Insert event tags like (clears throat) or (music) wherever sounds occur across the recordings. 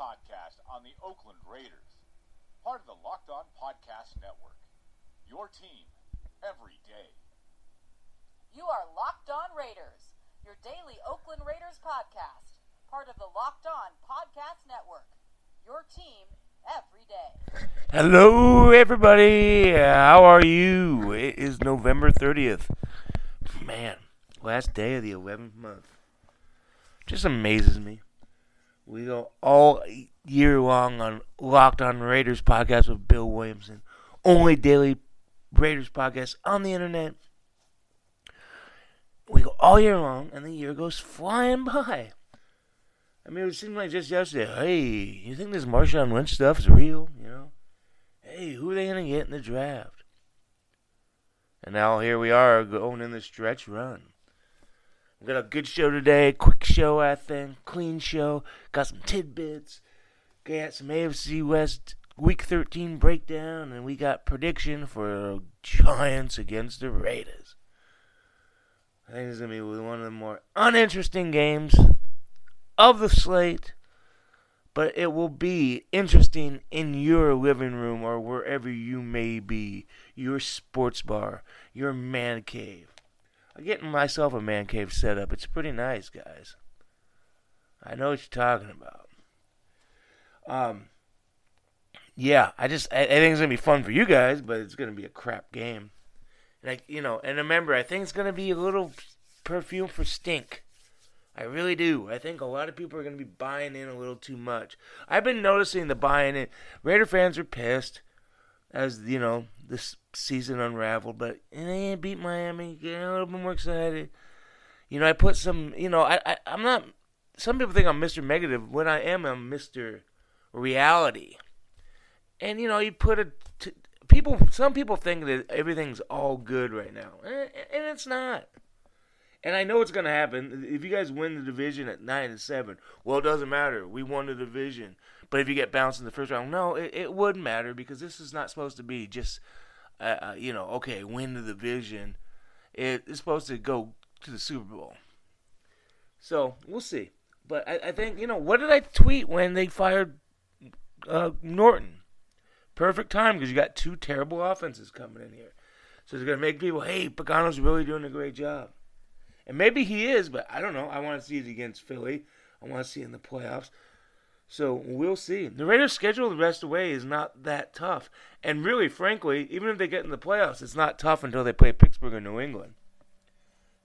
podcast on the Oakland Raiders, part of the Locked On Podcast Network. Your team every day. You are Locked On Raiders, your daily Oakland Raiders podcast, part of the Locked On Podcast Network. Your team every day. Hello, everybody. How are you? It is November 30th. Man, last day of the 11th month. Just amazes me. We go all year long on Locked On Raiders podcast with Bill Williamson. Only daily Raiders podcast on the internet. We go all year long, and the year goes flying by. I mean, it seemed like just yesterday. Hey, you think this Marshawn Lynch stuff is real? You know? Hey, who are they gonna get in the draft? And now here we are going in the stretch run. We got a good show today, quick show, I think, clean show. Got some tidbits. Got some AFC West Week 13 breakdown, and we got prediction for Giants against the Raiders. I think it's gonna be one of the more uninteresting games of the slate, but it will be interesting in your living room or wherever you may be, your sports bar, your man cave. I'm getting myself a man cave set up. It's pretty nice, guys. I know what you're talking about. Um, yeah, I just I, I think it's gonna be fun for you guys, but it's gonna be a crap game. Like you know, and remember, I think it's gonna be a little perfume for stink. I really do. I think a lot of people are going to be buying in a little too much. I've been noticing the buying in. Raider fans are pissed as, you know, this season unraveled, but eh, they beat Miami, get a little bit more excited. You know, I put some, you know, I, I, I'm not, some people think I'm Mr. Negative when I am a Mr. Reality. And, you know, you put a, t- people, some people think that everything's all good right now, eh, eh, and it's not. And I know it's going to happen. If you guys win the division at 9 and 7, well, it doesn't matter. We won the division. But if you get bounced in the first round, no, it, it would matter because this is not supposed to be just, uh, uh, you know, okay, win the division. It, it's supposed to go to the Super Bowl. So we'll see. But I, I think, you know, what did I tweet when they fired uh, Norton? Perfect time because you got two terrible offenses coming in here. So it's going to make people, hey, Pagano's really doing a great job. And maybe he is, but I don't know. I want to see it against Philly. I want to see it in the playoffs. So we'll see. The Raiders' schedule the rest of the way is not that tough. And really, frankly, even if they get in the playoffs, it's not tough until they play Pittsburgh or New England.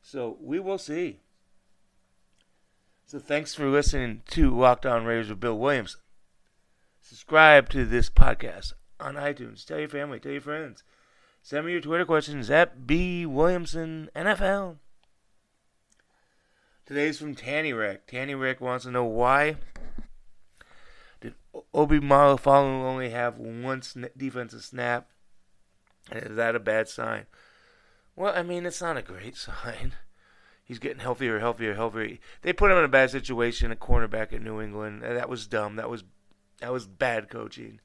So we will see. So thanks for listening to Locked On Raiders with Bill Williamson. Subscribe to this podcast on iTunes. Tell your family, tell your friends. Send me your Twitter questions at B Williamson NFL. Today's from Tanny Rick. Tanny Rick wants to know why Obi Melifonwu only have one sn- defensive snap? Is that a bad sign? Well, I mean, it's not a great (laughs) sign. He's getting healthier, healthier, healthier. They put him in a bad situation at cornerback at New England. That was dumb. That was that was bad coaching.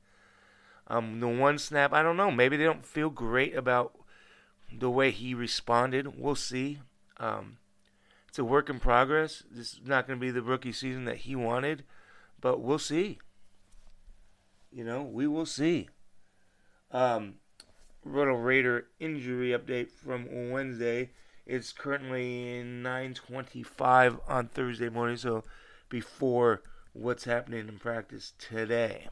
Um, the one snap, I don't know. Maybe they don't feel great about the way he responded. We'll see. Um, it's a work in progress. This is not going to be the rookie season that he wanted, but we'll see. You know, we will see. Um, Roto Raider injury update from Wednesday. It's currently 9:25 on Thursday morning, so before what's happening in practice today.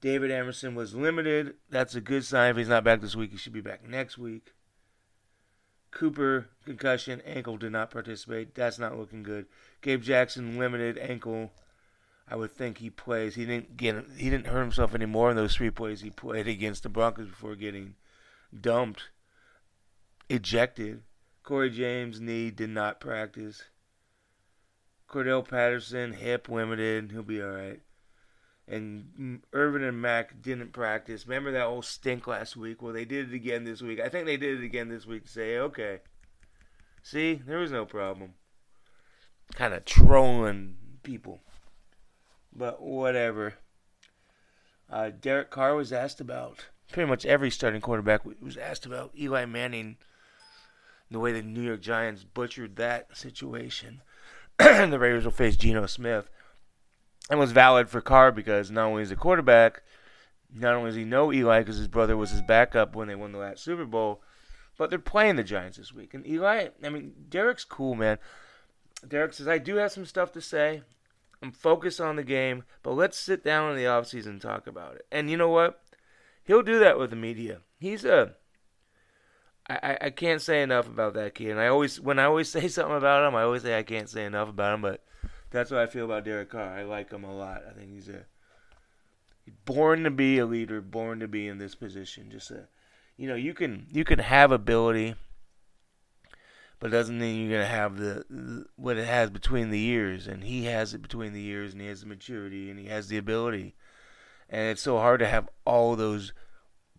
David Amerson was limited. That's a good sign. If he's not back this week, he should be back next week. Cooper, concussion, ankle did not participate. That's not looking good. Gabe Jackson, limited ankle. I would think he plays. He didn't get he didn't hurt himself anymore in those three plays he played against the Broncos before getting dumped, ejected. Cory James knee did not practice. Cordarrelle Patterson hip limited. He'll be all right. And Irvin and Mack didn't practice. Remember that whole stink last week? Well, they did it again this week. I think they did it again this week to say, okay, see, there was no problem. Kind of trolling people. But whatever. Uh, Derek Carr was asked about, pretty much every starting quarterback was asked about Eli Manning, the way the New York Giants butchered that situation. (clears throat) the Raiders will face Geno Smith. and was valid for Carr because not only is he a quarterback, not only does he know Eli because his brother was his backup when they won the last Super Bowl, but they're playing the Giants this week. And Eli, I mean, Derek's cool, man. Derek says, I do have some stuff to say. I'm focused on the game, but let's sit down in the offseason and talk about it. And you know what? He'll do that with the media. He's a. I, I can't say enough about that kid. And I always, when I always (laughs) say something about him, I always say I can't say enough about him. But that's what I feel about Derek Carr. I like him a lot. I think he's a born to be a leader, born to be in this position. Just a, you know, you can you can have ability, but it doesn't mean you're gonna have the, the what it has between the years. And he has it between the years, and he has the maturity, and he has the ability. And it's so hard to have all those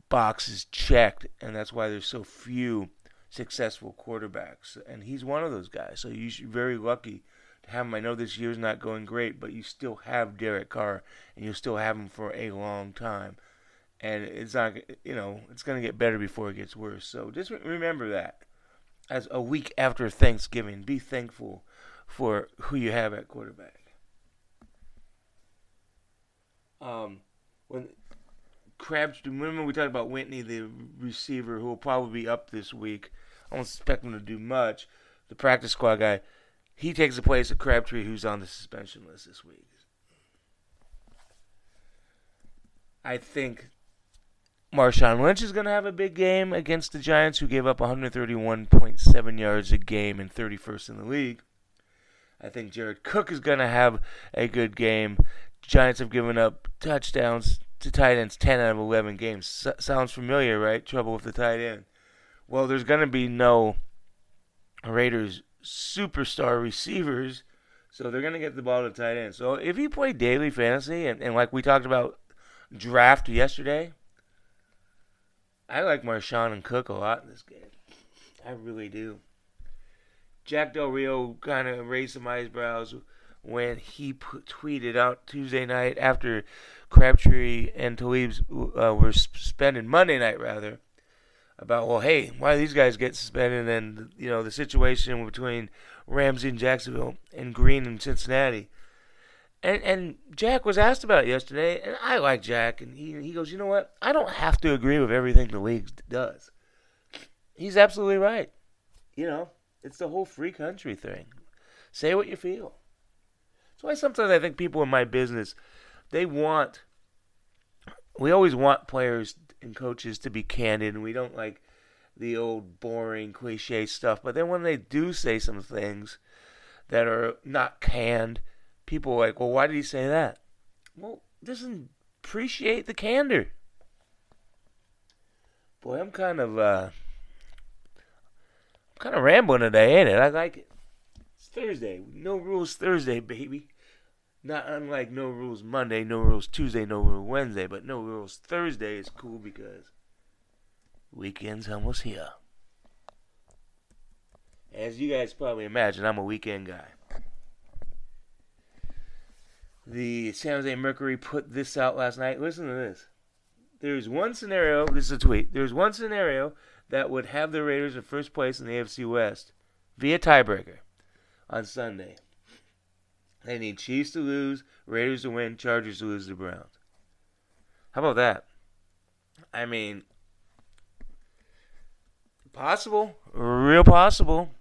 boxes checked, and that's why there's so few successful quarterbacks. And he's one of those guys. So you're very lucky to have him. I know this year's not going great, but you still have Derek Carr, and you'll still have him for a long time. And it's not, you know, it's going to get better before it gets worse. So just remember that. As a week after Thanksgiving, be thankful for who you have at quarterback. Um, when Crabtree, remember we talked about Whitney, the receiver, who will probably be up this week. I don't expect him to do much. The practice squad guy, he takes the place of Crabtree, who's on the suspension list this week. I think Marshawn Lynch is going to have a big game against the Giants, who gave up 131.7 yards a game and 31st in the league. I think Jared Cook is going to have a good game. Giants have given up touchdowns to tight ends 10 out of 11 games. Sounds familiar, right? Trouble with the tight end. Well, there's going to be no Raiders superstar receivers, so they're going to get the ball to tight end. So if you play daily fantasy, and, and like we talked about draft yesterday, I like Marshawn and Cook a lot in this game. I really do. Jack Del Rio kind of raised some eyebrows when he tweeted out Tuesday night after Crabtree and Talib uh, were suspended Monday night rather about well hey why these guys get suspended and you know the situation between Ramsey and Jacksonville and Green and Cincinnati and and Jack was asked about it yesterday and I like Jack and he he goes you know what? I don't have to agree with everything the league does. He's absolutely right. You know it's the whole free country thing. Say what you feel. That's why sometimes I think people in my business they want we always want players and coaches to be candid and we don't like the old boring cliche stuff but then when they do say some things that are not canned people are like well why did he say that? Well doesn't appreciate the candor. Boy i'm kind of uh i'm kind of rambling today ain't it? I like it. It's thursday. No rules thursday baby. Not unlike No Rules Monday, No Rules Tuesday, No Rules Wednesday, but No Rules Thursday is cool because weekend's almost here. As you guys probably imagine, I'm a weekend guy. The San Jose Mercury put this out last night. Listen to this. There's one scenario, this is a tweet. There's one scenario that would have the Raiders in first place in the AFC West via tiebreaker on Sunday. They need Chiefs to lose, Raiders to win, Chargers to lose the Browns. How about that? I mean, possible, real possible.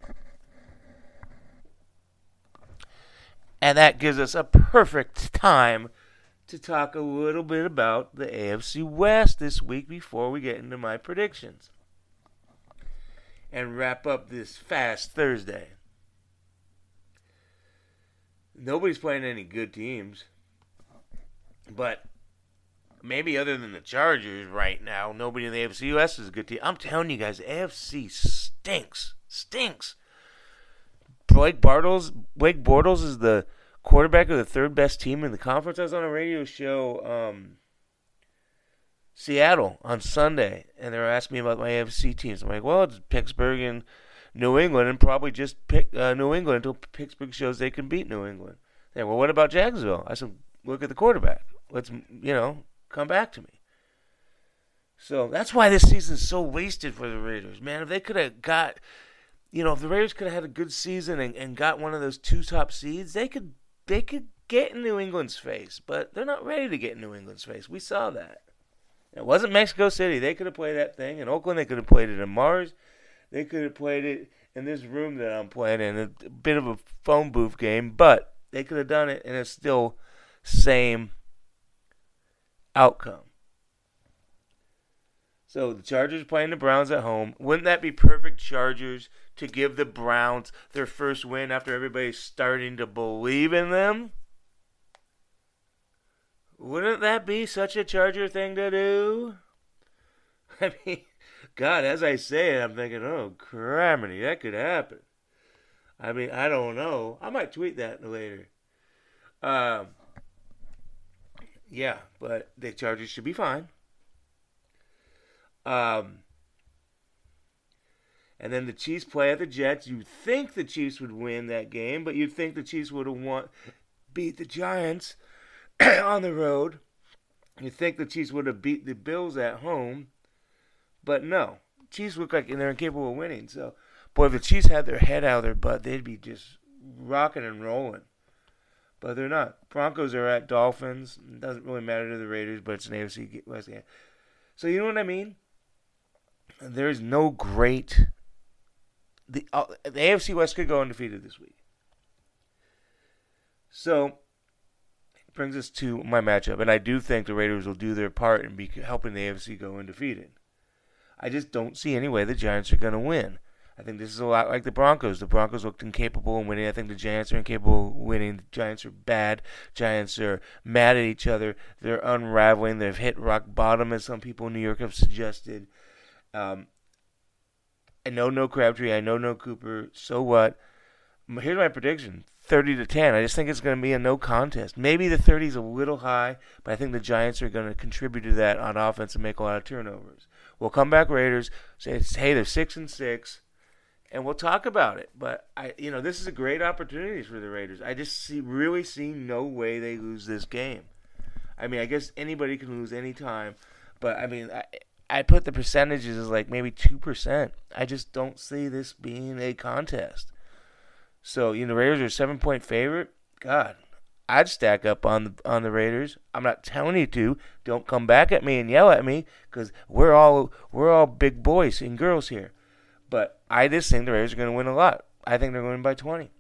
And that gives us a perfect time to talk a little bit about the AFC West this week before we get into my predictions. And wrap up this fast Thursday nobody's playing any good teams. But maybe other than the Chargers right now, nobody in the AFC West is a good team. I'm telling you guys, AFC stinks. Stinks. Blake Bortles Blake Bortles is the quarterback of the third best team in the conference. I was on a radio show um, Seattle on Sunday and they were asking me about my AFC teams. I'm like, well, it's Pittsburgh and New England and probably just pick uh, New England until Pittsburgh shows they can beat New England. Yeah, well, what about Jacksonville? I said, look at the quarterback. Let's, you know, come back to me. So that's why this season's so wasted for the Raiders, man. If they could have got, you know, if the Raiders could have had a good season and, and got one of those two top seeds, they could they could get in New England's face, but they're not ready to get in New England's face. We saw that. It wasn't Mexico City. They could have played that thing. In Oakland, they could have played it in Mars. They could have played it in this room that I'm playing in. A bit of a phone booth game, but they could have done it, and it's still same outcome. So the Chargers playing the Browns at home. Wouldn't that be perfect Chargers to give the Browns their first win after everybody's starting to believe in them? Wouldn't that be such a Charger thing to do? (laughs) I mean, God, as I say it, I'm thinking, oh, criminy, that could happen. I mean, I don't know. I might tweet that later. Um, yeah, but the Chargers should be fine. Um, and then the Chiefs play at the Jets. You think the Chiefs would win that game, but you think the Chiefs would have won, beat the Giants (clears throat) on the road. You think the Chiefs would have beat the Bills at home, but no. Chiefs look like they're incapable of winning. So, boy, if the Chiefs had their head out of their butt, they'd be just rocking and rolling. But they're not. Broncos are at Dolphins. It doesn't really matter to the Raiders, but it's an AFC West game. So you know what I mean? There's no great. The, uh, the AFC West could go undefeated this week. So, it brings us to my matchup, and I do think the Raiders will do their part in be helping the AFC go undefeated. I just don't see any way the Giants are going to win. I think this is a lot like the Broncos. The Broncos looked incapable of winning. I think the Giants are incapable of winning. The Giants are bad. Giants are mad at each other. They're unraveling. They've hit rock bottom, as some people in New York have suggested. Um, I know no Crabtree. I know no Cooper. So what? Here's my prediction: thirty to ten. I just think it's going to be a no contest. Maybe the thirty is a little high, but I think the Giants are going to contribute to that on offense and make a lot of turnovers. We'll come back Raiders. Say, hey, they're six and six, and we'll talk about it. But I, you know, this is a great opportunity for the Raiders. I just see really see no way they lose this game. I mean, I guess anybody can lose any time, but I mean, I, I put the percentages as like maybe 2%. I just don't see this being a contest. So, you know, Raiders are a seven point favorite. God, I'd stack up on the on the Raiders. I'm not telling you to. Don't come back at me and yell at me because we're all we're all big boys and girls here. But I just think the Raiders are going to win a lot. I think they're going to win by 20.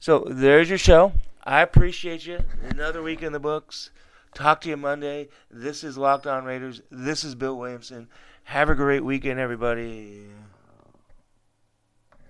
So there's your show. I appreciate you. Another week in the books. Talk to you Monday. This is Locked On Raiders. This is Bill Williamson. Have a great weekend, everybody.